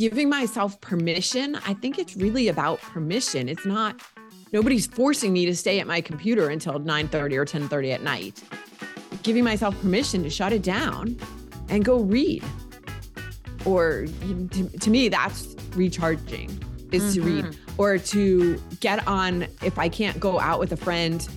giving myself permission, I think it's really about permission. It's not nobody's forcing me to stay at my computer until 9:30 or 10:30 at night. Giving myself permission to shut it down and go read. Or to, to me that's recharging is mm-hmm. to read mm-hmm. or to get on if I can't go out with a friend,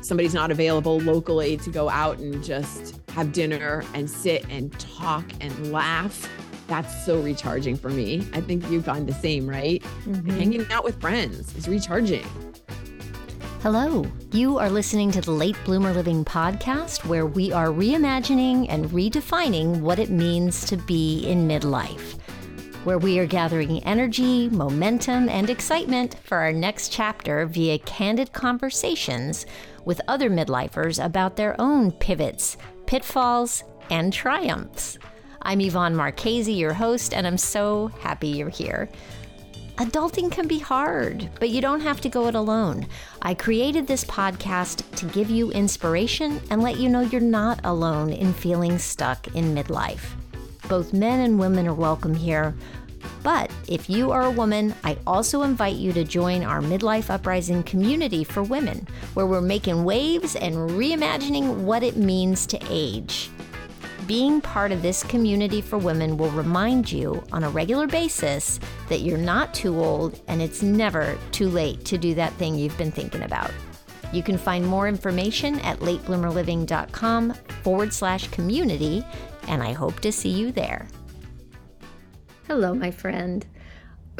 somebody's not available locally to go out and just have dinner and sit and talk and laugh that's so recharging for me. I think you find the same, right? Mm-hmm. Hanging out with friends is recharging. Hello, you are listening to the Late Bloomer Living podcast, where we are reimagining and redefining what it means to be in midlife, where we are gathering energy, momentum, and excitement for our next chapter via candid conversations with other midlifers about their own pivots, pitfalls, and triumphs. I'm Yvonne Marchese, your host, and I'm so happy you're here. Adulting can be hard, but you don't have to go it alone. I created this podcast to give you inspiration and let you know you're not alone in feeling stuck in midlife. Both men and women are welcome here. But if you are a woman, I also invite you to join our Midlife Uprising community for women, where we're making waves and reimagining what it means to age. Being part of this community for women will remind you on a regular basis that you're not too old and it's never too late to do that thing you've been thinking about. You can find more information at latebloomerliving.com forward slash community, and I hope to see you there. Hello, my friend.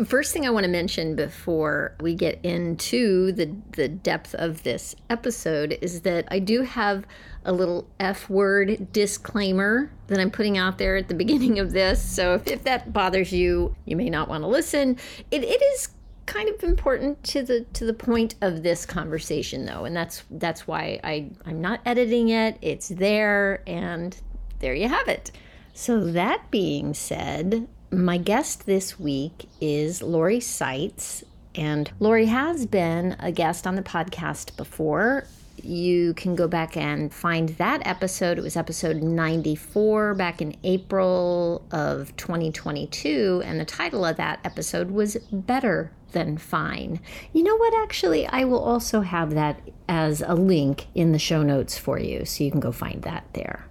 First thing I want to mention before we get into the, the depth of this episode is that I do have a little F word disclaimer that I'm putting out there at the beginning of this. So if, if that bothers you, you may not want to listen. It, it is kind of important to the to the point of this conversation though and that's that's why I I'm not editing it it's there and there you have it so that being said my guest this week is Lori Saitz and Lori has been a guest on the podcast before you can go back and find that episode. It was episode 94 back in April of 2022. And the title of that episode was Better Than Fine. You know what? Actually, I will also have that as a link in the show notes for you. So you can go find that there.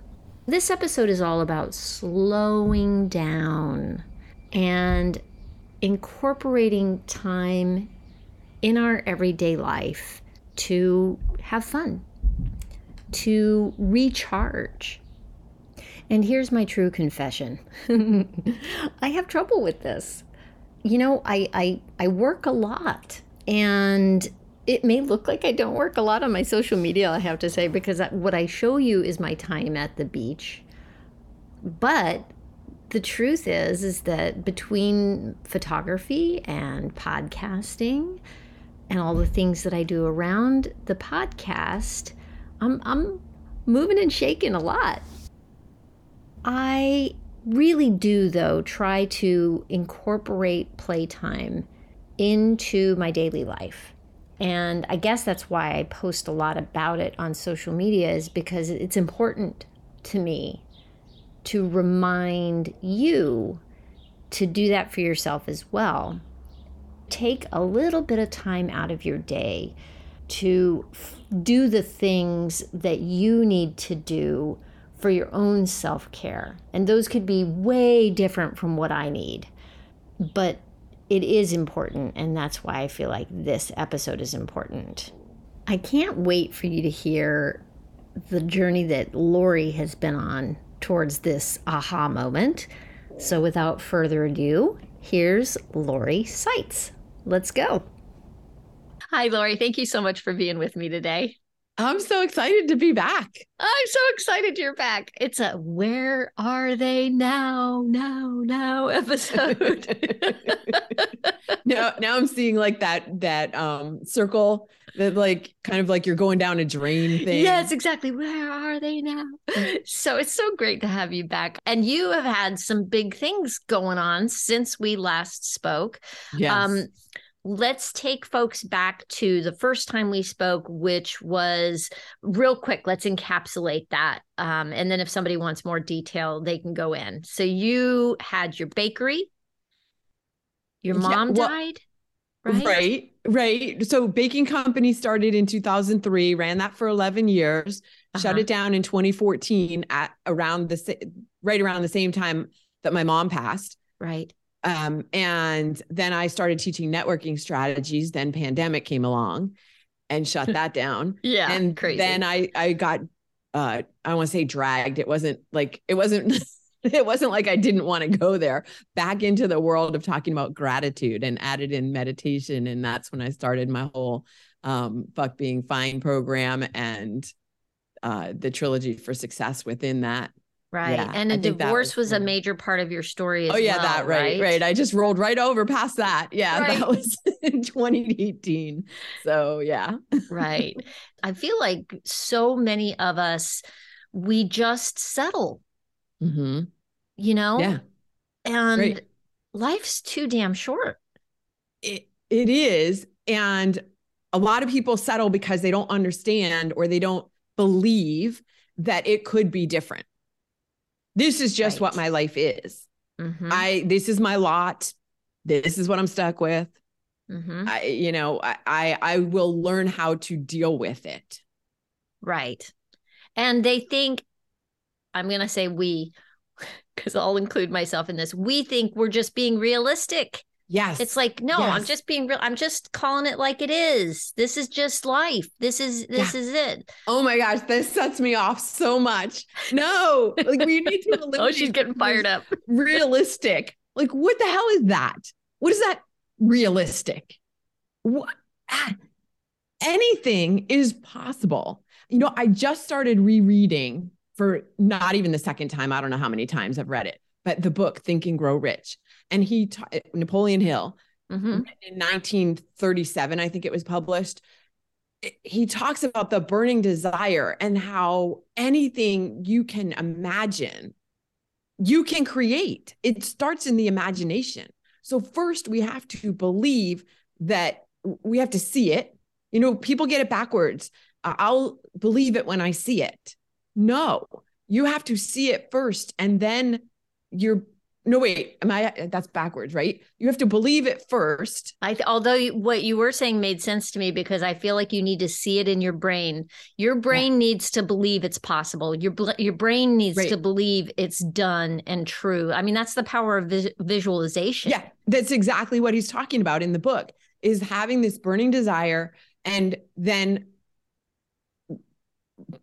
This episode is all about slowing down and incorporating time in our everyday life to have fun, to recharge. And here's my true confession I have trouble with this. You know, I, I, I work a lot and it may look like I don't work a lot on my social media, I have to say, because what I show you is my time at the beach. But the truth is is that between photography and podcasting and all the things that I do around the podcast, I'm, I'm moving and shaking a lot. I really do, though, try to incorporate playtime into my daily life. And I guess that's why I post a lot about it on social media, is because it's important to me to remind you to do that for yourself as well take a little bit of time out of your day to f- do the things that you need to do for your own self care. And those could be way different from what I need. But it is important. And that's why I feel like this episode is important. I can't wait for you to hear the journey that Lori has been on towards this aha moment. So without further ado, here's Lori Saitz. Let's go. Hi, Lori. Thank you so much for being with me today. I'm so excited to be back. I'm so excited you're back. It's a where are they now, now, now episode. now now I'm seeing like that that um circle that like kind of like you're going down a drain thing. Yes, exactly. Where are they now? so it's so great to have you back. And you have had some big things going on since we last spoke. Yes. Um let's take folks back to the first time we spoke, which was real quick. Let's encapsulate that. Um, and then if somebody wants more detail, they can go in. So you had your bakery. Your Yeah, mom well, died, Right? right? right, So baking company started in 2003, ran that for 11 years, shut Uh-huh. it down in 2014 at around the right around the same time that my mom passed. Right. Um, and then I started teaching networking strategies. Then pandemic came along and shut that down. Yeah. and crazy. then I I got uh I want to say dragged. It wasn't like it wasn't it wasn't like I didn't want to go there back into the world of talking about gratitude and added in meditation. And that's when I started my whole um fuck being fine program and uh the trilogy for success within that. Right. yeah, and a divorce was, was a major part of your story as oh yeah, well, that right, right, I just rolled right over past that. Yeah, Right. that was in 2018. So yeah. right. I feel like so many of us, we just settle, hmm you know? Yeah. And Right. life's too damn short. it, it is and a lot of people settle because they don't understand or they don't believe that it could be different this is just what my life is Mhm, i this is my lot this is what i'm stuck with mhm. i you know I, I i will learn how to deal with it Right. And they think, I'm going to say we, because I'll include myself in this. We think we're just being realistic. Yes It's like, no, I'm just being real. I'm just calling it like it is. This is just life. This is, this is it. oh my gosh this sets me off so much no like we need to Oh, she's getting fired up. realistic. Like, what the hell is that? What is that realistic? What? ah, anything is possible. You know, I just started rereading for not even the second time. I don't know how many times I've read it, but the book Think and Grow Rich. And he, ta- Napoleon Hill, Mhm. in 1937, I think it was published. He talks about the burning desire and how anything you can imagine, you can create. It starts in the imagination. So, first, we have to believe that we have to see it. You know, people get it backwards. I'll believe it when I see it. No, you have to see it first. And then you're, no, wait, am I, that's backwards, right? You have to believe it first. I th- although you, what you were saying made sense to me because I feel like you need to see it in your brain. Your brain needs to believe it's possible. Your bl- your brain needs Right. to believe it's done and true. I mean, that's the power of vis- visualization. Yeah, that's exactly what he's talking about in the book is having this burning desire and then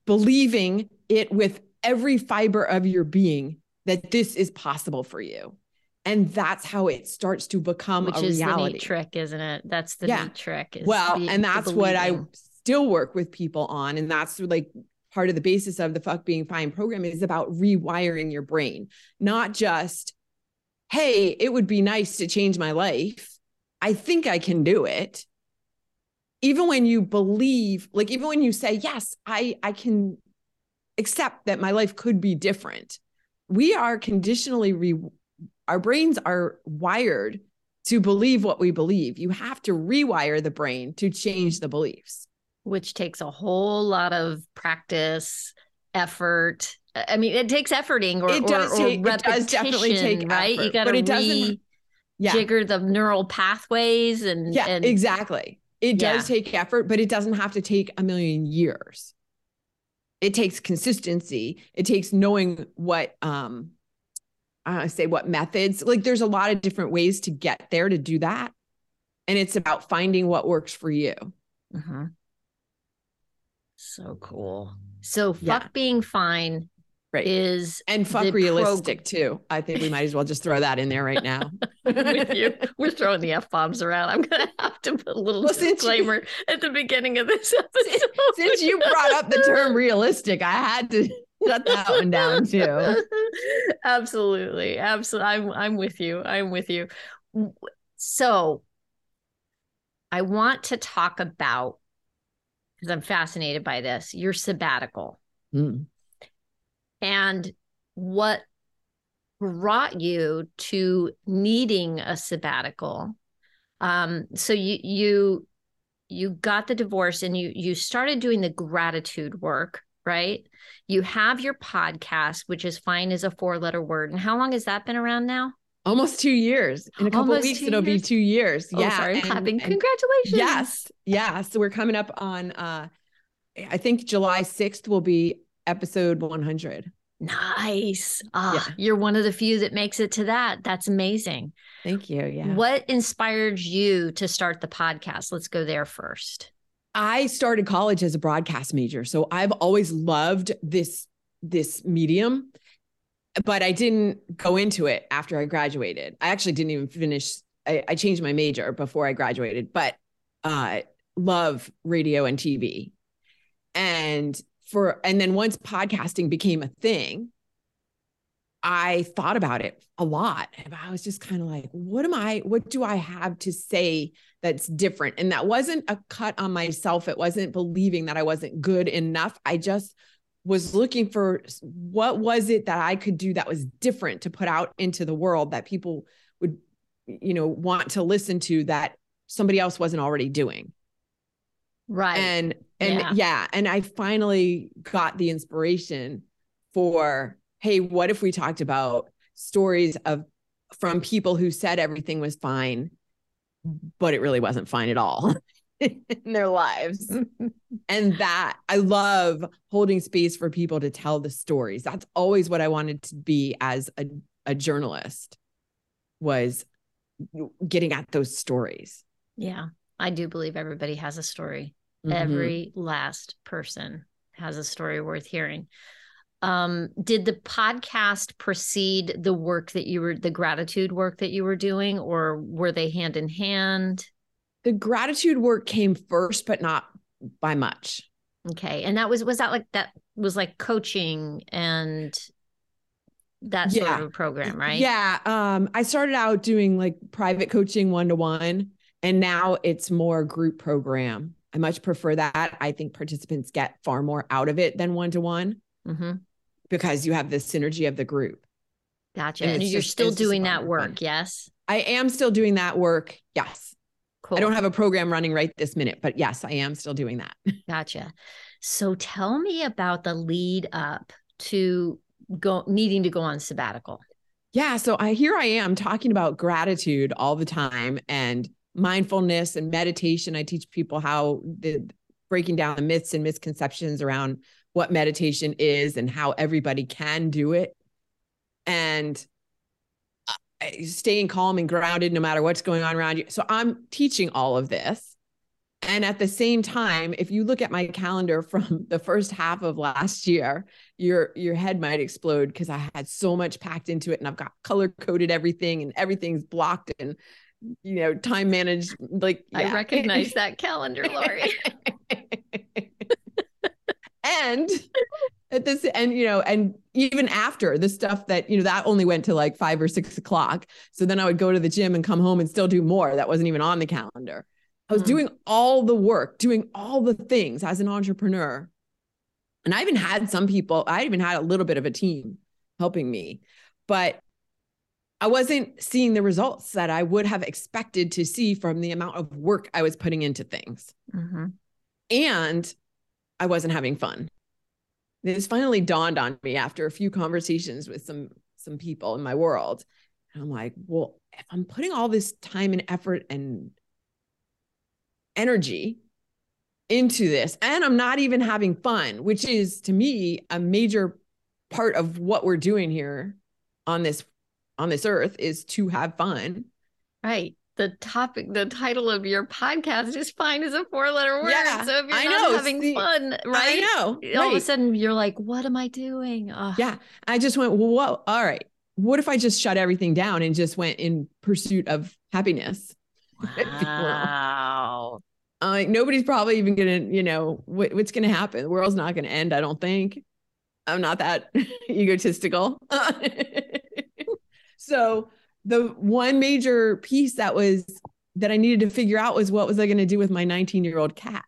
believing it with every fiber of your being that this is possible for you. And that's how it starts to become which a is the reality. neat trick, isn't it? That's the Yeah. neat trick. Is Well, and that's what I still work with people on. And that's like part of the basis of the Fuck Being Fine program is about rewiring your brain, not just, hey, it would be nice to change my life. I think I can do it. Even when you believe, like even when you say, yes, I, I can accept that my life could be different. We are conditionally re our brains are wired to believe what we believe. You have to rewire the brain to change the beliefs. which takes a whole lot of practice, effort. I mean, it takes efforting or, It does or, or take- it does definitely take repetition, right? you effort, got but to it doesn't- Yeah. rejigger the neural pathways and Yeah, and exactly. It does Yeah. take effort, but it doesn't have to take a million years. It takes consistency. It takes knowing what um I say what methods. Like there's a lot of different ways to get there to do that. And it's about finding what works for you. Mhm. So cool. So fuck Yeah. being fine Right. is And fuck realistic too. I think we might as well just throw that in there right now. with you. We're throwing the f bombs around. I'm gonna have to put a little Well, since you- disclaimer at the beginning of this episode. Since you brought up the term realistic, I had to shut that one down too. absolutely, absolutely. I'm I'm with you. I'm with you. So, I want to talk about because I'm fascinated by this. Your sabbatical Mm. And what brought you to needing a sabbatical um so you you you got the divorce and you you started doing the gratitude work right you have your podcast which is fine as a four letter word and how long has that been around now almost two years. In a couple Almost weeks, it'll years? be two years. Oh, yeah. sorry, I'm and- clapping. and- Congratulations. Yes. Yeah. So we're coming up on uh I think July 6th will be episode 100. Nice. Ah, Yeah. you're one of the few that makes it to that. That's amazing. Thank you. Yeah. What inspired you to start the podcast? Let's go there first. I started college as a broadcast major, so I've always loved this this medium, but I didn't go into it after I graduated. I actually didn't even finish. I, I changed my major before I graduated, but uh, love radio and TV, and for and then once podcasting became a thing, I thought about it a lot. And I was just kind of like, what am I, what do I have to say that's different? And that wasn't a cut on myself. It wasn't believing that I wasn't good enough. I just was looking for what was it that I could do that was different to put out into the world that people would, you know, want to listen to that somebody else wasn't already doing Right. and and Yeah. yeah. and i finally got the inspiration for hey what if we talked about stories of from people who said everything was fine but it really wasn't fine at all in their lives and that i love holding space for people to tell the stories that's always what i wanted to be as a, a journalist was getting at those stories yeah. I do believe everybody has a story. Mhm. Every last person has a story worth hearing. Um, did the podcast precede the work that you were, the gratitude work that you were doing, or were they hand in hand? the gratitude work came first, but not by much. Okay. And that was, was that like, that was like coaching and that sort Yeah. of a program, right? Yeah. Um, I started out doing like private coaching one to one, and now it's more group program. I much prefer that. I think participants get far more out of it than one to one because you have the synergy of the group. Gotcha. And And, you're just- still doing that more fun. work. Yes. I am still doing that work. Yes. Cool. I don't have a program running right this minute, but yes, I am still doing that. Gotcha. So tell me about the lead up to go needing to go on sabbatical. Yeah. So I here I am talking about gratitude all the time and mindfulness and meditation. I teach people how the breaking down the myths and misconceptions around what meditation is and how everybody can do it. And uh, staying calm and grounded no matter what's going on around you. So I'm teaching all of this. And at the same time, if you look at my calendar from the first half of last year, your your head might explode because I had so much packed into it and I've got color coded everything and everything's blocked and you know, time managed like I recognize that calendar, Lori. and at this and you know and even after the stuff that you know that only went to like five or six o'clock. So then i would go to the gym and come home and still do more that wasn't even on the calendar. I was Mm. doing all the work doing all the things as an entrepreneur. And i even had some people i even had a little bit of a team helping me. But i wasn't seeing the results that i would have expected to see from the amount of work i was putting into things Mhm. and I wasn't having fun. This finally dawned on me after a few conversations with some some people in my world. And I'm like, well, if I'm putting all this time and effort and energy into this and I'm not even having fun, which is to me a major part of what we're doing here on this on this earth is to have fun. Right. The topic, the title of your podcast is fine as a four letter word. Yeah, so if you're I not know. having See, fun, right? I right? know. All of a sudden you're like, what am I doing? Ugh. Yeah. I just went, whoa, all right. What if I just shut everything down and just went in pursuit of happiness? if you will? Wow. Like, nobody's probably even going to, you know, what, what's going to happen? The world's not going to end, I don't think. I'm not that egotistical. so the one major piece that was that I needed to figure out was what was I going to do with my 19 year old cat?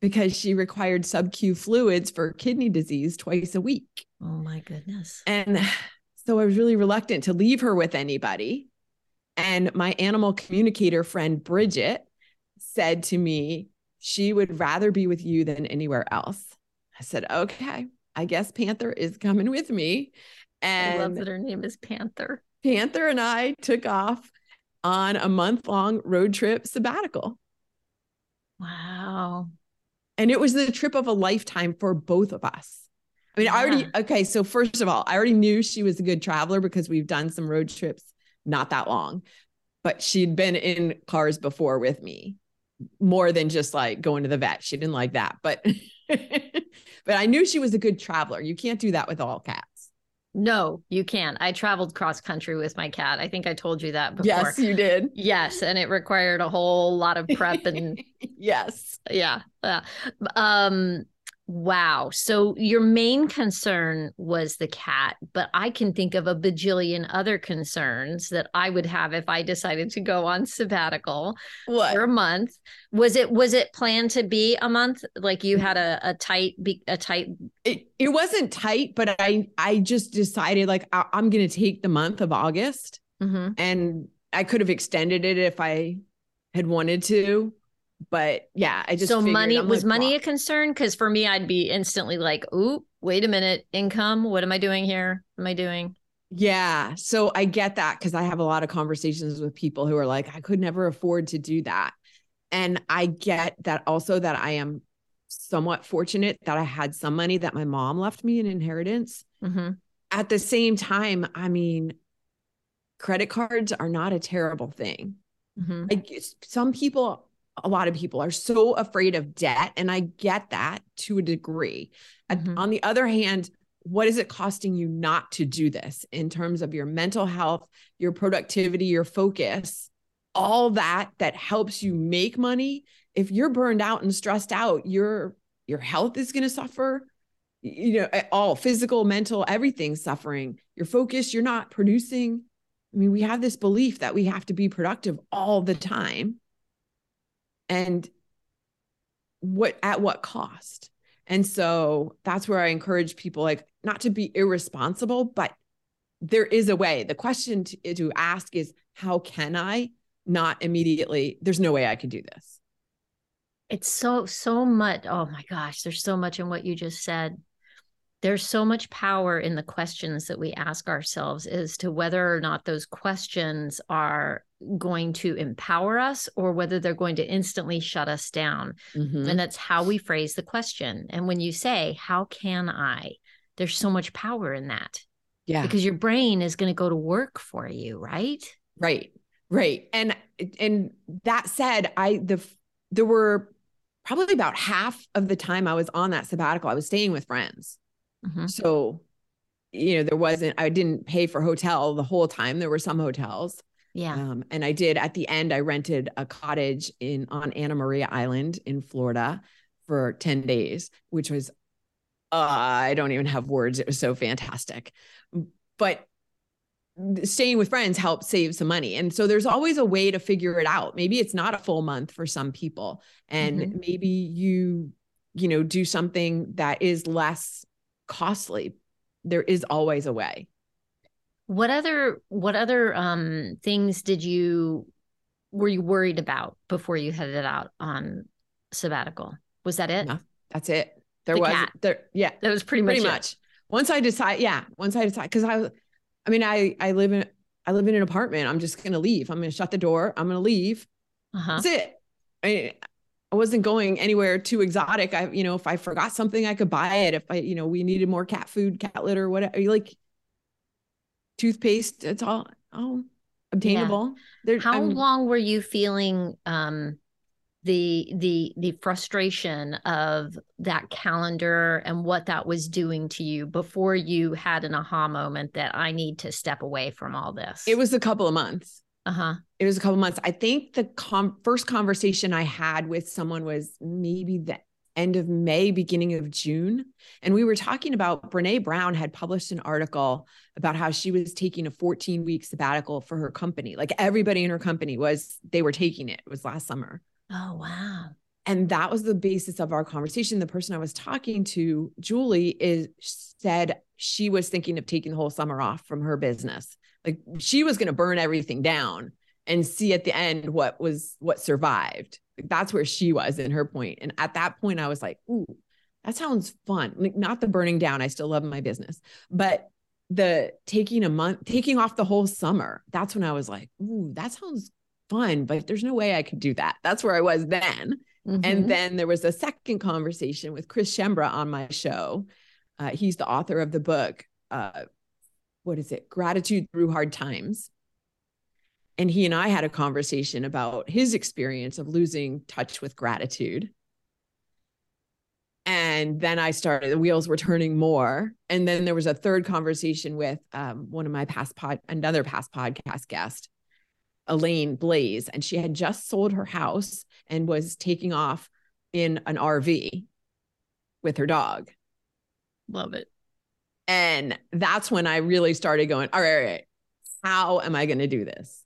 Because she required sub Q fluids for kidney disease twice a week. Oh my goodness. And so I was really reluctant to leave her with anybody. And my animal communicator friend, Bridget, said to me, she would rather be with you than anywhere else. I said, okay, I guess Panther is coming with me. I love that her name is Panther. Panther and I took off on a month long road trip sabbatical. Wow. And it was the trip of a lifetime for both of us. I mean, yeah. I already, okay. So, first of all, I already knew she was a good traveler because we've done some road trips not that long, but she'd been in cars before with me more than just like going to the vet. She didn't like that, but, but I knew she was a good traveler. You can't do that with all cats. No, you can't. I traveled cross country with my cat. I think I told you that before. Yes, you did. Yes, and it required a whole lot of prep and yes. Yeah. Yeah. Um Wow. So your main concern was the cat, but I can think of a bajillion other concerns that I would have if I decided to go on sabbatical what? for a month. Was it was it planned to be a month? Like you had a, a tight a tight it, it wasn't tight, but I I just decided like I, am going to take the month of August. Mm-hmm. And I could have extended it if I had wanted to but yeah, I just so money was like, money a concern because for me, I'd be instantly like, "Ooh, wait a minute, income. What am I doing here? What am I doing?" Yeah, so I get that because I have a lot of conversations with people who are like, "I could never afford to do that," and I get that also that I am somewhat fortunate that I had some money that my mom left me in inheritance. Mm-hmm. At the same time, I mean, credit cards are not a terrible thing. Mm-hmm. Like some people a lot of people are so afraid of debt. And I get that to a degree. Mm-hmm. On the other hand, what is it costing you not to do this in terms of your mental health, your productivity, your focus, all that that helps you make money? If you're burned out and stressed out, your your health is going to suffer. You know, all physical, mental, everything suffering. Your focus, you're not producing. I mean, we have this belief that we have to be productive all the time and what at what cost? And so that's where i encourage people like not to be irresponsible but there is a way. The question to, to ask is how can i not immediately there's no way i can do this. It's so so much oh my gosh there's so much in what you just said there's so much power in the questions that we ask ourselves as to whether or not those questions are going to empower us or whether they're going to instantly shut us down. Mm-hmm. And that's how we phrase the question. And when you say, How can I? There's so much power in that. Yeah. Because your brain is going to go to work for you, right? Right. Right. And and that said, I the there were probably about half of the time I was on that sabbatical, I was staying with friends. Mm-hmm. So, you know, there wasn't, I didn't pay for hotel the whole time. There were some hotels. Yeah. Um, and I did at the end, I rented a cottage in on Anna Maria Island in Florida for 10 days, which was, uh, I don't even have words. It was so fantastic. But staying with friends helps save some money. And so there's always a way to figure it out. Maybe it's not a full month for some people. And mm-hmm. maybe you, you know, do something that is less costly. There is always a way. What other what other um things did you were you worried about before you headed out on sabbatical? Was that it? No, that's it. There the was cat. there yeah. That was pretty, pretty much, much. Once I decide, yeah, once I decide cuz I I mean I I live in I live in an apartment. I'm just going to leave. I'm going to shut the door. I'm going to leave. Uh-huh. That's it. I mean, I wasn't going anywhere too exotic. I, you know, if I forgot something, I could buy it. If I, you know, we needed more cat food, cat litter, whatever, like toothpaste, it's all, all obtainable. Yeah. How I'm, long were you feeling, um, the the the frustration of that calendar and what that was doing to you before you had an aha moment that I need to step away from all this? It was a couple of months. Uh-huh. It was a couple months. I think the com- first conversation I had with someone was maybe the end of May, beginning of June. And we were talking about Brene Brown had published an article about how she was taking a 14 week sabbatical for her company. Like everybody in her company was, they were taking it. It was last summer. Oh, wow. And that was the basis of our conversation. The person I was talking to, Julie, is said she was thinking of taking the whole summer off from her business like she was going to burn everything down and see at the end what was what survived. Like that's where she was in her. And at that point, I was like, ooh, that sounds fun. Like not the burning down. I still love my business, but the taking a month, taking off the whole summer, that's when I was like, ooh, that sounds fun, but there's no way I could do that. That's where I was then. Mm-hmm. And then there was a second conversation with Chris Schembra on my show. Uh, he's the author of the book, uh, what is it? Gratitude Through Hard Times. And he and I had a conversation about his experience of losing touch with gratitude. And then I started, the wheels were turning more. And then there was a third conversation with um, one of my past pod, another past podcast guest, Elaine Blaze. And she had just sold her house and was taking off in an RV with her dog. Love it. And that's when I really started going, all right, all right how am I going to do this?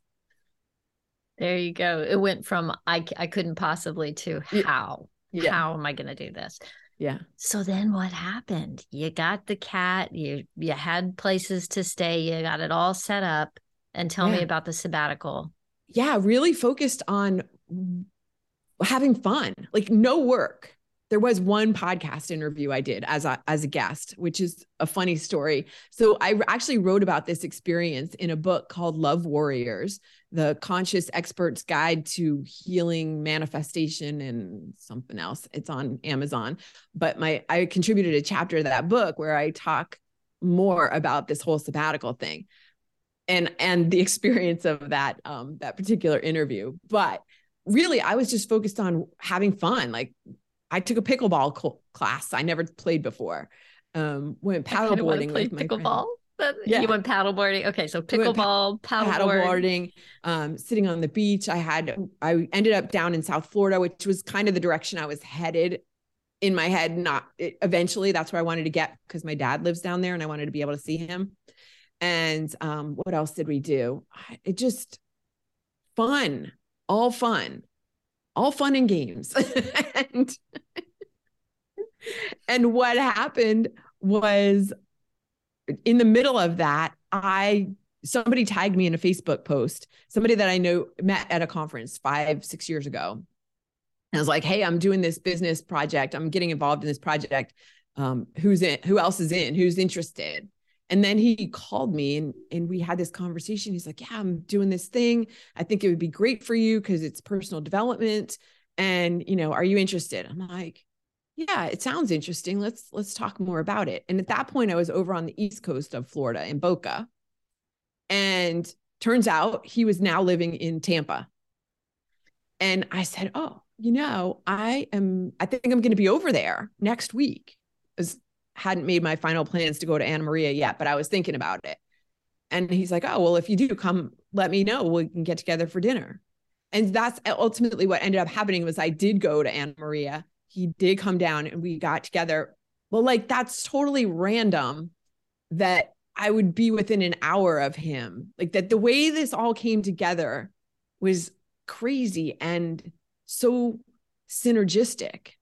There you go. It went from I, I couldn't possibly to how. Yeah. How am I going to do this? Yeah. So then what happened? You got the cat, you you had places to stay, you got it all set up. And tell yeah. me about the sabbatical. Yeah, really focused on having fun, like no work there was one podcast interview I did as a as a guest, which is a funny story. So I actually wrote about this experience in a book called Love Warriors: The Conscious Expert's Guide to Healing, Manifestation, and something else. It's on Amazon. But my I contributed a chapter to that book where I talk more about this whole sabbatical thing and and the experience of that um that particular interview. But really I was just focused on having fun, like I took a pickleball cl- class. I never played before. Um, went paddleboarding with my pickleball. But yeah. You went paddleboarding. Okay, so pickleball, paddleboarding, um, sitting on the beach. I had I ended up down in South Florida, which was kind of the direction I was headed in my head. Not it, eventually, that's where I wanted to get because my dad lives down there, and I wanted to be able to see him. And um, what else did we do? It just fun, all fun all fun and games. and, and what happened was in the middle of that, I somebody tagged me in a Facebook post, somebody that I know met at a conference five, six years ago. And I was like, hey, I'm doing this business project. I'm getting involved in this project. Um, who's in, who else is in, who's interested? And then he called me and, and we had this conversation. He's like, Yeah, I'm doing this thing. I think it would be great for you because it's personal development. And, you know, are you interested? I'm like, yeah, it sounds interesting. Let's let's talk more about it. And at that point, I was over on the east coast of Florida in Boca. And turns out he was now living in Tampa. And I said, Oh, you know, I am, I think I'm going to be over there next week. Hadn't made my final plans to go to Anna Maria yet, but I was thinking about it. And he's like, Oh, well, if you do come, let me know. We can get together for dinner. And that's ultimately what ended up happening was I did go to Anna Maria. He did come down and we got together. Well, like that's totally random that I would be within an hour of him. Like that the way this all came together was crazy and so synergistic.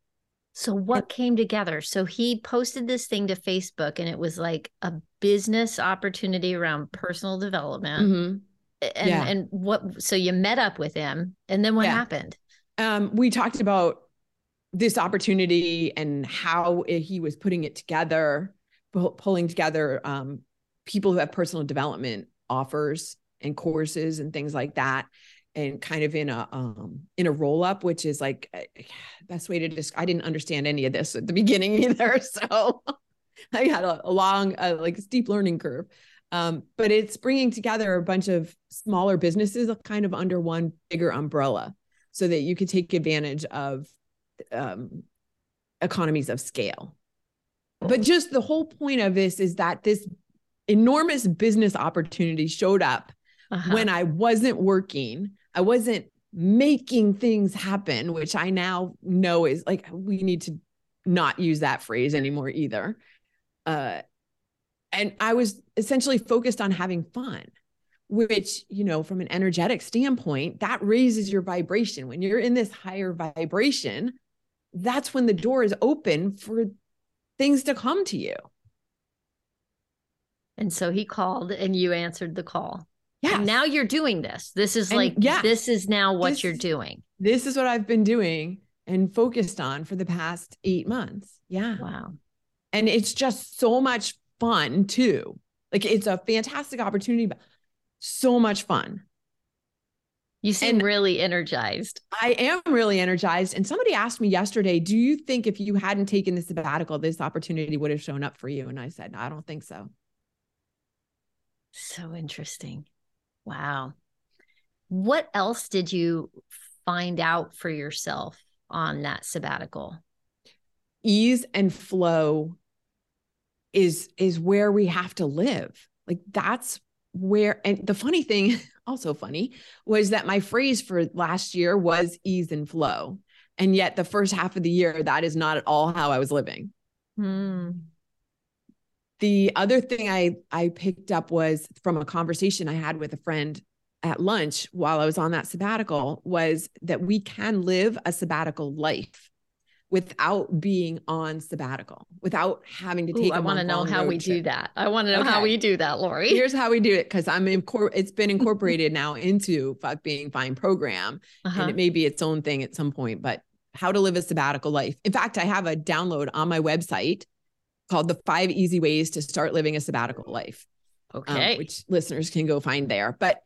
So what came together? So he posted this thing to Facebook and it was like a business opportunity around personal development. Mm-hmm. And yeah. and what so you met up with him and then what yeah. happened? Um we talked about this opportunity and how he was putting it together, pulling together um people who have personal development offers and courses and things like that and kind of in a um in a roll up which is like eh, best way to just i didn't understand any of this at the beginning either so i had a, a long uh, like steep learning curve um, but it's bringing together a bunch of smaller businesses kind of under one bigger umbrella so that you could take advantage of um, economies of scale but just the whole point of this is that this enormous business opportunity showed up uh-huh. when i wasn't working I wasn't making things happen, which I now know is like we need to not use that phrase anymore either. Uh, and I was essentially focused on having fun, which, you know, from an energetic standpoint, that raises your vibration. When you're in this higher vibration, that's when the door is open for things to come to you. And so he called and you answered the call. Yeah. Now you're doing this. This is and like, yeah, this is now what this, you're doing. This is what I've been doing and focused on for the past eight months. Yeah. Wow. And it's just so much fun too. Like it's a fantastic opportunity, but so much fun. You seem and really energized. I am really energized. And somebody asked me yesterday, Do you think if you hadn't taken the sabbatical, this opportunity would have shown up for you? And I said, I don't think so. So interesting. Wow. What else did you find out for yourself on that sabbatical? Ease and flow is is where we have to live. Like that's where and the funny thing also funny was that my phrase for last year was ease and flow and yet the first half of the year that is not at all how i was living hmm. The other thing i i picked up was from a conversation i had with a friend at lunch while i was on that sabbatical was that we can live a sabbatical life without being on sabbatical, without having to take. Ooh, I want to know how we trip. do that. I want to know okay. how we do that, Lori. Here's how we do it because I'm in. It's been incorporated now into Fuck Being Fine program, uh-huh. and it may be its own thing at some point. But how to live a sabbatical life. In fact, I have a download on my website called "The Five Easy Ways to Start Living a Sabbatical Life." Um, okay, um, which listeners can go find there, but.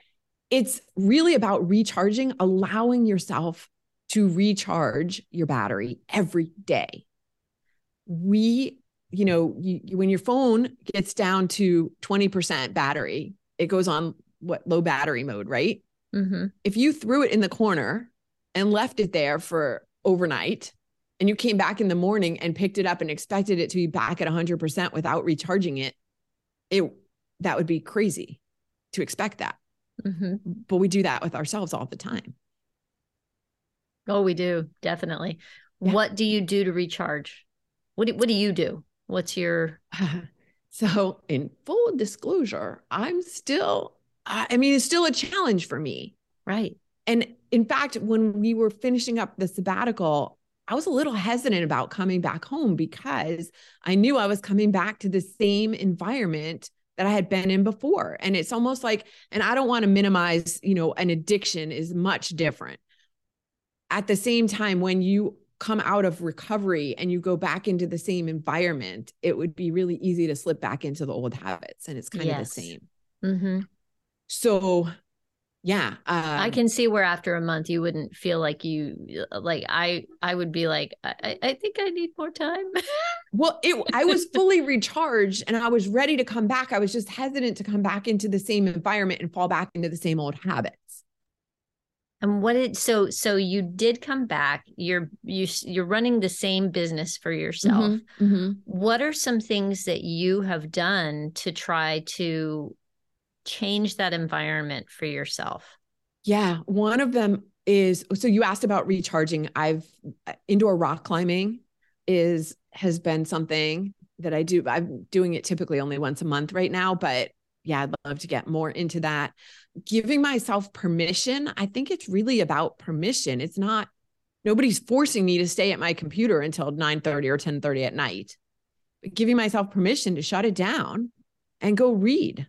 It's really about recharging, allowing yourself to recharge your battery every day. We, you know, you, when your phone gets down to 20% battery, it goes on what low battery mode, right? Mm-hmm. If you threw it in the corner and left it there for overnight, and you came back in the morning and picked it up and expected it to be back at 100% without recharging it, it that would be crazy to expect that. Mm-hmm. But we do that with ourselves all the time. Oh, we do definitely. Yeah. What do you do to recharge? What do, what do you do? What's your so in full disclosure, I'm still I mean it's still a challenge for me. Right. And in fact, when we were finishing up the sabbatical, I was a little hesitant about coming back home because I knew I was coming back to the same environment that I had been in before. And it's almost like, and I don't want to minimize, you know, an addiction is much different at the same time, when you come out of recovery and you go back into the same environment, it would be really easy to slip back into the old habits. And it's kind yes. of the same. Mm-hmm. So, yeah. Uh, I can see where after a month you wouldn't feel like you, like, I, I would be like, I, I think I need more time. well, it, I was fully recharged and I was ready to come back. I was just hesitant to come back into the same environment and fall back into the same old habits. And what did so so you did come back. You're you you're running the same business for yourself. Mm-hmm, mm-hmm. What are some things that you have done to try to change that environment for yourself? Yeah, one of them is so you asked about recharging. I've uh, indoor rock climbing is has been something that I do. I'm doing it typically only once a month right now, but yeah, I'd love to get more into that giving myself permission, I think it's really about permission. It's not nobody's forcing me to stay at my computer until 9 30 or 10 30 at night, but giving myself permission to shut it down and go read.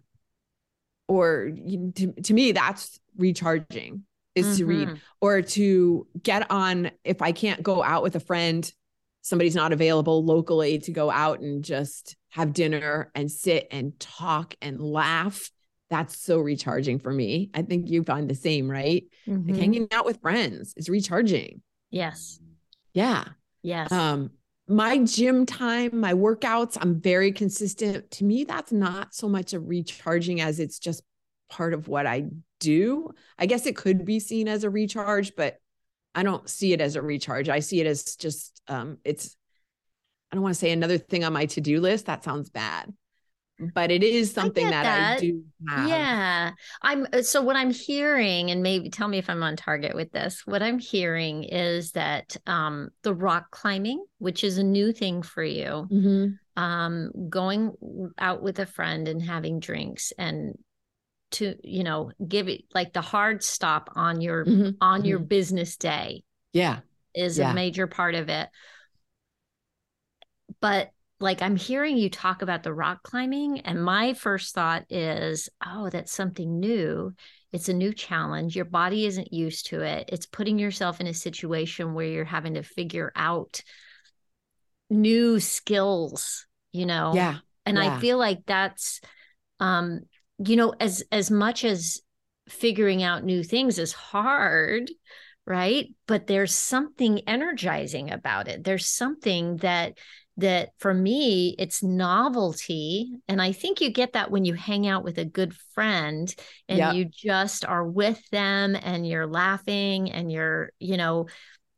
Or to, to me, that's recharging is mm-hmm. to read mm-hmm. or to get on. If I can't go out with a friend, somebody's not available locally to go out and just have dinner and sit and talk and laugh that's so recharging for me. I think you find the same, right? Mm-hmm. Like hanging out with friends is recharging. Yes. Yeah. Yes. Um, my gym time, my workouts, I'm very consistent. To me, that's not so much a recharging as it's just part of what I do. I guess it could be seen as a recharge, but I don't see it as a recharge. I see it as just um it's I don't want to say another thing on my to-do list. That sounds bad but it is something I that, that, I do have. Yeah. I'm uh, so what I'm hearing, and maybe tell me if I'm on target with this. What I'm hearing is that um, the rock climbing, which is a new thing for you, mm-hmm. um, going out with a friend and having drinks and to, you know, give it like the hard stop on your mm-hmm. on mm-hmm. your business day. Yeah. Is yeah. a major part of it. But like I'm hearing you talk about the rock climbing, and my first thought is, oh, that's something new. It's a new challenge. Your body isn't used to it. It's putting yourself in a situation where you're having to figure out new skills, you know? Yeah. And yeah. I feel like that's um, you know, as as much as figuring out new things is hard, right? But there's something energizing about it. There's something that that for me it's novelty and i think you get that when you hang out with a good friend and you just are with them and you're laughing and you're you know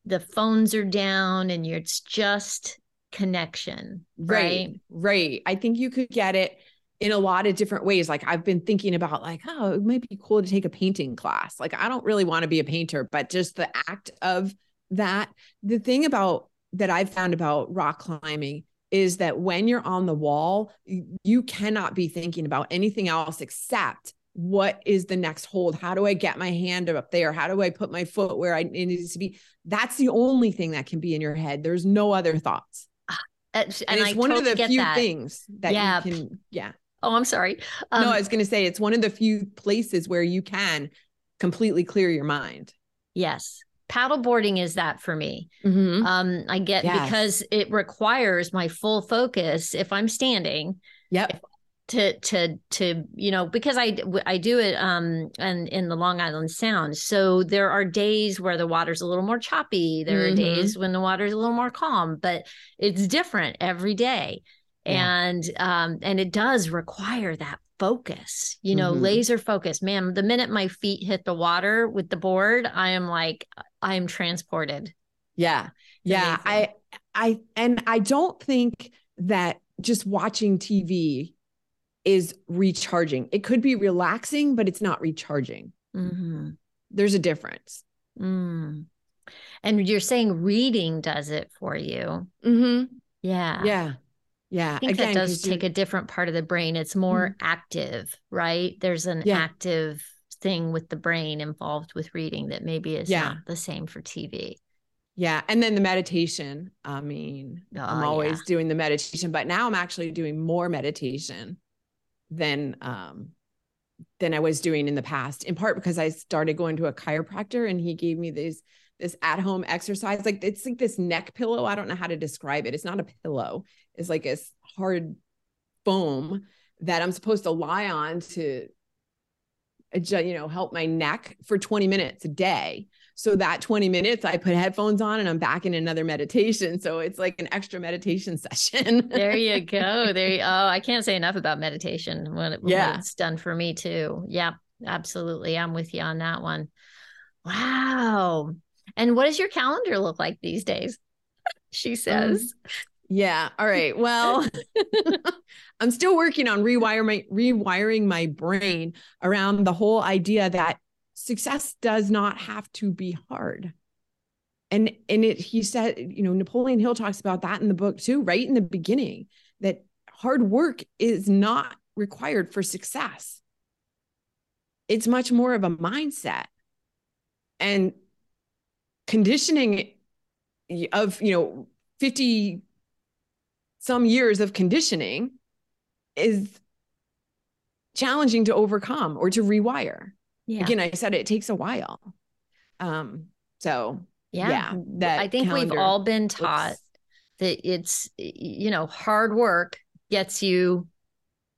the phones are down and you're it's just connection right right, right. i think you could get it in a lot of different ways. Like I've been thinking about like, oh, it might be cool to take a painting class. Like I don't really want to be a painter, but just the act of that. The thing about that I've found about rock climbing is that when you're on the wall, you cannot be thinking about anything else except what is the next hold? How do I get my hand up there? How do I put my foot where I need to be? That's the only thing that can be in your head. There's no other thoughts. Uh, and, and it's I one totally of the few that. things that yeah. you can, yeah. Oh, I'm sorry. Um, no, I was going to say it's one of the few places where you can completely clear your mind. Yes. Paddleboarding is that for me. Mm-hmm. Um, I get yes. because it requires my full focus if I'm standing. Yep. To to to you know because I I do it um and in the Long Island Sound so there are days where the water's a little more choppy there mm-hmm. are days when the water's a little more calm but it's different every day and um and it does require that focus you know mm-hmm. laser focus. Man the minute my feet hit the water with the board i am like i am transported. Yeah. Yeah i i and i don't think that just watching tv is recharging. It could be relaxing but it's not recharging. Mm-hmm. there's a difference. Mm. and you're saying reading does it for you. Mm-hmm. yeah. Yeah yeah. I think Again, that does take a different part of the brain. It's more mm-hmm. active, right? There's an yeah. active thing with the brain involved with reading that maybe is yeah. not the same for TV. Yeah. And then the meditation. I mean, oh, I'm always yeah. doing the meditation, but now I'm actually doing more meditation than um than I was doing in the past, in part because I started going to a chiropractor and he gave me these this at-home exercise. Like it's like this neck pillow. I don't know how to describe it. It's not a pillow is like a hard foam that I'm supposed to lie on to you know help my neck for 20 minutes a day. So that 20 minutes i put headphones on and i'm back in another meditation. So it's like an extra meditation session. There you go. There you oh i can't say enough about meditation when, it, yeah. it's done for me too. Yeah absolutely. I'm with you on that one. Wow. And what does your calendar look like these days? She says. Um, yeah. All right. Well, I'm still working on rewire my, rewiring my brain around the whole idea that success does not have to be hard. And and it he said, you know, Napoleon Hill talks about that in the book too, right in the beginning, that hard work is not required for success. It's much more of a mindset. And conditioning of, you know, 50 some years of conditioning is challenging to overcome or to rewire. Yeah. Again, I said it takes a while. Um, so yeah, yeah that I think we've all been taught looks... that it's you know hard work gets you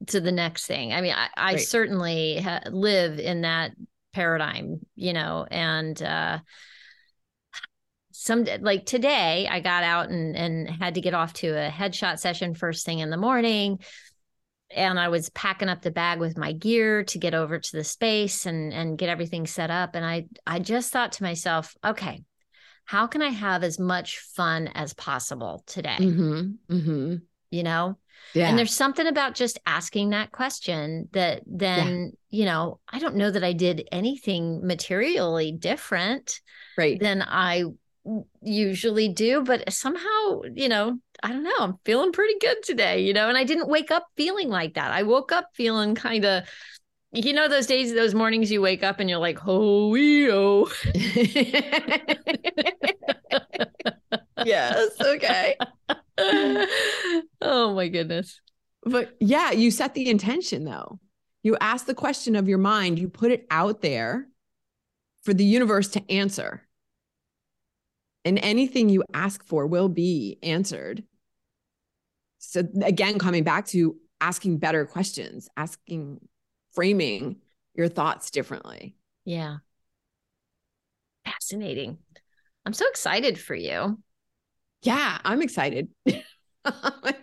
to the next thing. I mean, I, I right. certainly ha- live in that paradigm, you know, and uh, some like today I got out and and had to get off to a headshot session first thing in the morning and I was packing up the bag with my gear to get over to the space and and get everything set up and I I just thought to myself okay how can I have as much fun as possible today mm-hmm. Mm-hmm. you know yeah. And there's something about just asking that question that then, yeah. you know, I don't know that I did anything materially different right. than I usually do, but somehow, you know, I don't know, I'm feeling pretty good today, you know, and I didn't wake up feeling like that. I woke up feeling kind of, you know, those days, those mornings you wake up and you're like, oh, yes. Okay. oh my goodness. But yeah, you set the intention though. You ask the question of your mind, you put it out there for the universe to answer and anything you ask for will be answered. So again, coming back to asking better questions, asking, framing your thoughts differently. Yeah. Fascinating. I'm so excited for you. Yeah, I'm excited.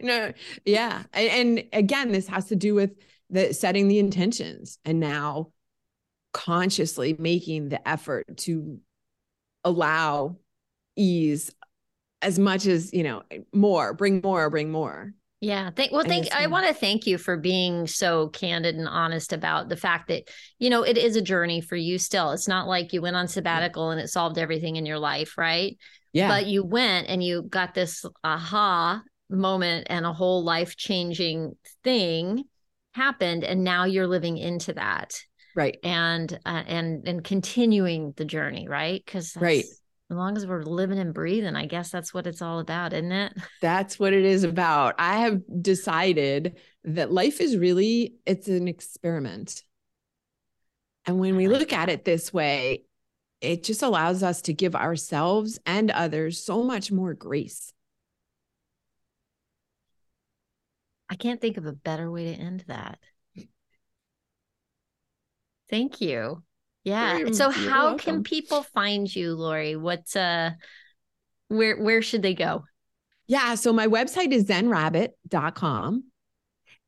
no, yeah. And, and again, this has to do with the setting the intentions and now consciously making the effort to allow ease as much as you know more bring more bring more yeah. Thank, well, thank, I, I want to thank you for being so candid and honest about the fact that, you know, it is a journey for you still. It's not like you went on sabbatical yeah. and it solved everything in your life, right? Yeah. But you went and you got this aha moment and a whole life changing thing happened. And now you're living into that. Right. And, uh, and, and continuing the journey, right? Because right as long as we're living and breathing, I guess that's what it's all about, isn't it? That's what it is about. I have decided that life is really it's an experiment. And when we uh-huh. look at it this way, it just allows us to give ourselves and others so much more grace. I can't think of a better way to end that. Thank you. Yeah. You're, so you're how welcome. can people find you, Lori? What's uh where where should they go? Yeah, so my website is zenrabbit.com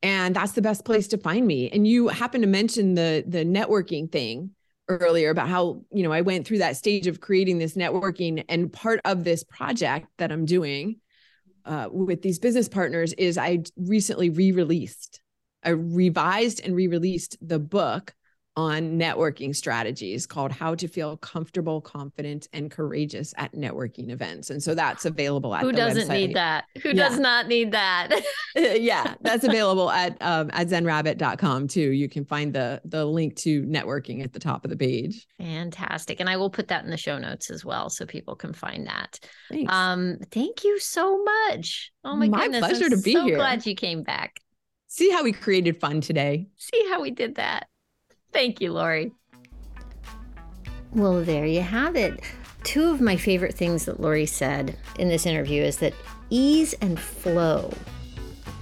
and that's the best place to find me. And you happen to mention the the networking thing earlier about how, you know, I went through that stage of creating this networking and part of this project that I'm doing uh, with these business partners is I recently re-released I revised and re-released the book on networking strategies called How to Feel Comfortable, Confident, and Courageous at Networking Events. And so that's available at Who doesn't website. need that? Who yeah. does not need that? yeah, that's available at um, at zenrabbit.com too. You can find the the link to networking at the top of the page. Fantastic. And I will put that in the show notes as well so people can find that. Thanks. Um, thank you so much. Oh my, my goodness. My pleasure I'm to be so here. glad you came back. See how we created fun today. See how we did that. Thank you, Lori. Well, there you have it. Two of my favorite things that Lori said in this interview is that ease and flow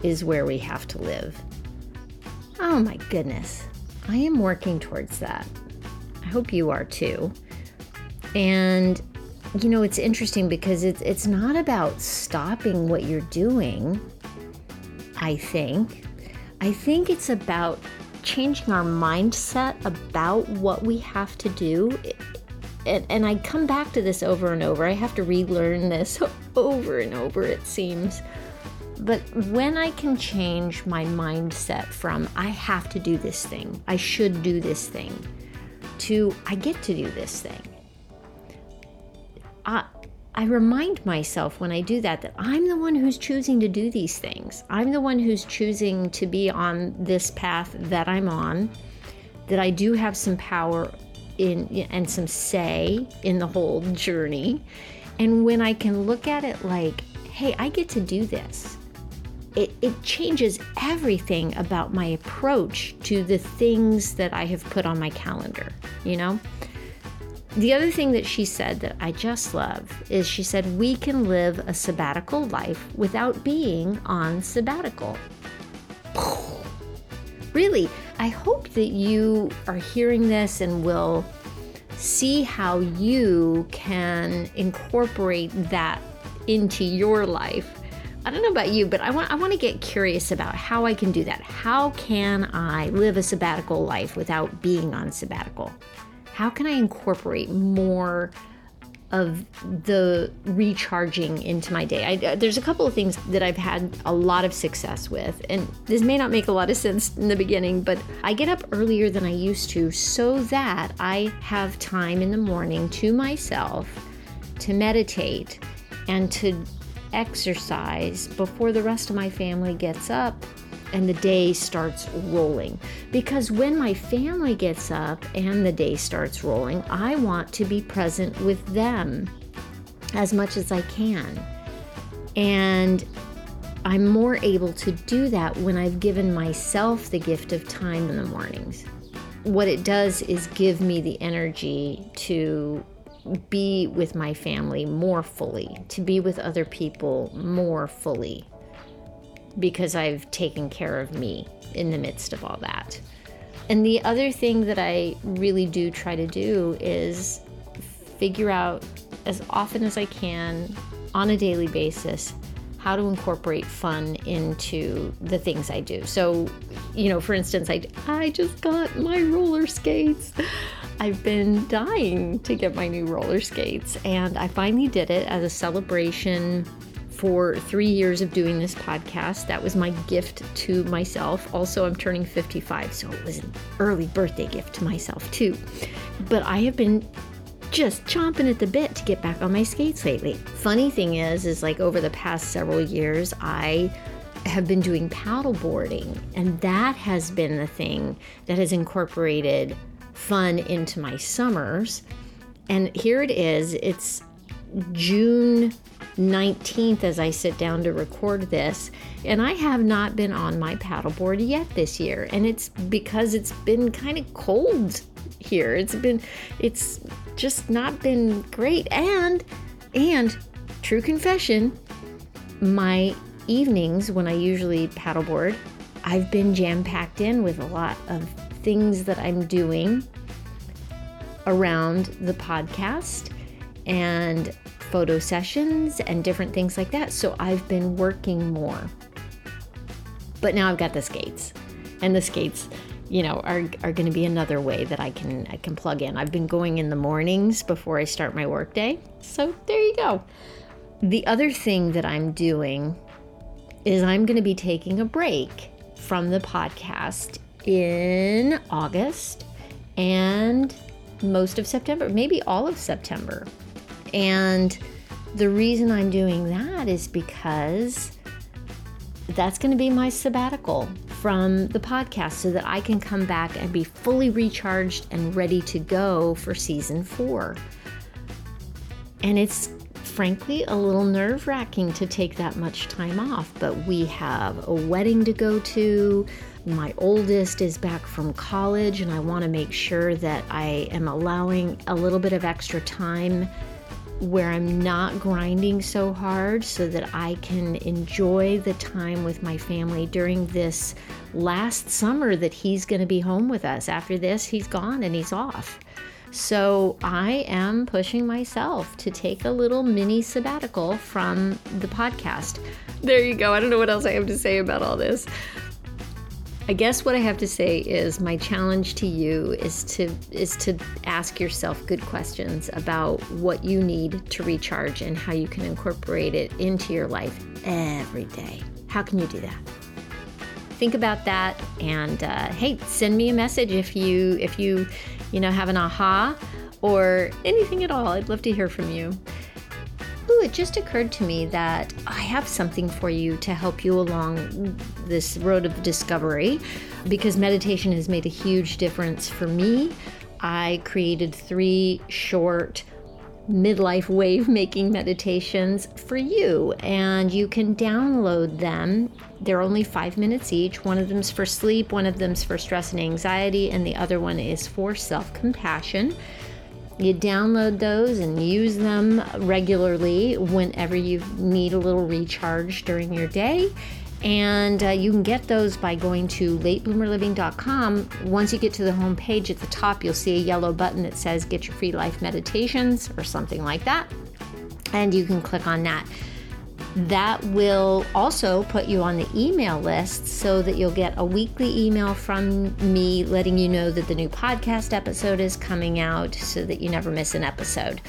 is where we have to live. Oh my goodness. I am working towards that. I hope you are too. And you know, it's interesting because it's it's not about stopping what you're doing. I think. I think it's about changing our mindset about what we have to do. And, and I come back to this over and over. I have to relearn this over and over, it seems. But when I can change my mindset from I have to do this thing, I should do this thing, to I get to do this thing, I, I remind myself when I do that that I'm the one who's choosing to do these things. I'm the one who's choosing to be on this path that I'm on, that I do have some power in and some say in the whole journey. And when I can look at it like, hey, I get to do this. It, it changes everything about my approach to the things that I have put on my calendar, you know? The other thing that she said that I just love is she said, We can live a sabbatical life without being on sabbatical. Really, I hope that you are hearing this and will see how you can incorporate that into your life. I don't know about you, but I want I want to get curious about how I can do that. How can I live a sabbatical life without being on sabbatical? How can I incorporate more of the recharging into my day. I, uh, there's a couple of things that I've had a lot of success with, and this may not make a lot of sense in the beginning, but I get up earlier than I used to so that I have time in the morning to myself to meditate and to exercise before the rest of my family gets up and the day starts rolling. Because when my family gets up and the day starts rolling, I want to be present with them as much as I can. And I'm more able to do that when I've given myself the gift of time in the mornings. What it does is give me the energy to be with my family more fully, to be with other people more fully because I've taken care of me in the midst of all that. And the other thing that I really do try to do is figure out as often as I can on a daily basis how to incorporate fun into the things I do. So, you know, for instance, I, I just got my roller skates. I've been dying to get my new roller skates, and I finally did it as a celebration for three years of doing this podcast. That was my gift to myself. Also, I'm turning 55, so it was an early birthday gift to myself, too. But I have been just chomping at the bit to get back on my skates lately. Funny thing is, is like over the past several years, I have been doing paddle boarding, and that has been the thing that has incorporated fun into my summers. And here it is, it's June 19th as I sit down to record this, and I have not been on my paddleboard yet this year. And it's because it's been kind of cold here. It's been, it's just not been great. And, and true confession, my evenings when I usually paddleboard, I've been jam packed in with a lot of things that I'm doing around the podcast and photo sessions and different things like that. So I've been working more. But now I've got the skates. And the skates you know are, are going to be another way that I can I can plug in. I've been going in the mornings before I start my workday. So there you go. The other thing that I'm doing is I'm going to be taking a break from the podcast in August and most of September, maybe all of September. And the reason I'm doing that is because that's going to be my sabbatical from the podcast so that I can come back and be fully recharged and ready to go for season four. And it's frankly a little nerve wracking to take that much time off, but we have a wedding to go to. My oldest is back from college, and I want to make sure that I am allowing a little bit of extra time where I'm not grinding so hard so that I can enjoy the time with my family during this last summer that he's going to be home with us. After this, he's gone and he's off. So I am pushing myself to take a little mini sabbatical from the podcast. There you go. I don't know what else I have to say about all this. I guess what I have to say is my challenge to you is to is to ask yourself good questions about what you need to recharge and how you can incorporate it into your life every day. How can you do that? Think about that, and uh, hey, send me a message if you if you you know have an aha or anything at all. I'd love to hear from you. It just occurred to me that I have something for you to help you along this road of discovery because meditation has made a huge difference for me. I created three short midlife wave making meditations for you, and you can download them. They're only five minutes each. One of them's for sleep, one of them's for stress and anxiety, and the other one is for self compassion. You download those and use them regularly whenever you need a little recharge during your day. And uh, you can get those by going to latebloomerliving.com. Once you get to the home page at the top, you'll see a yellow button that says Get Your Free Life Meditations or something like that. And you can click on that. That will also put you on the email list so that you'll get a weekly email from me letting you know that the new podcast episode is coming out so that you never miss an episode.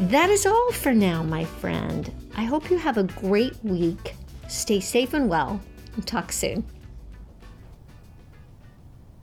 That is all for now, my friend. I hope you have a great week. Stay safe and well, and talk soon.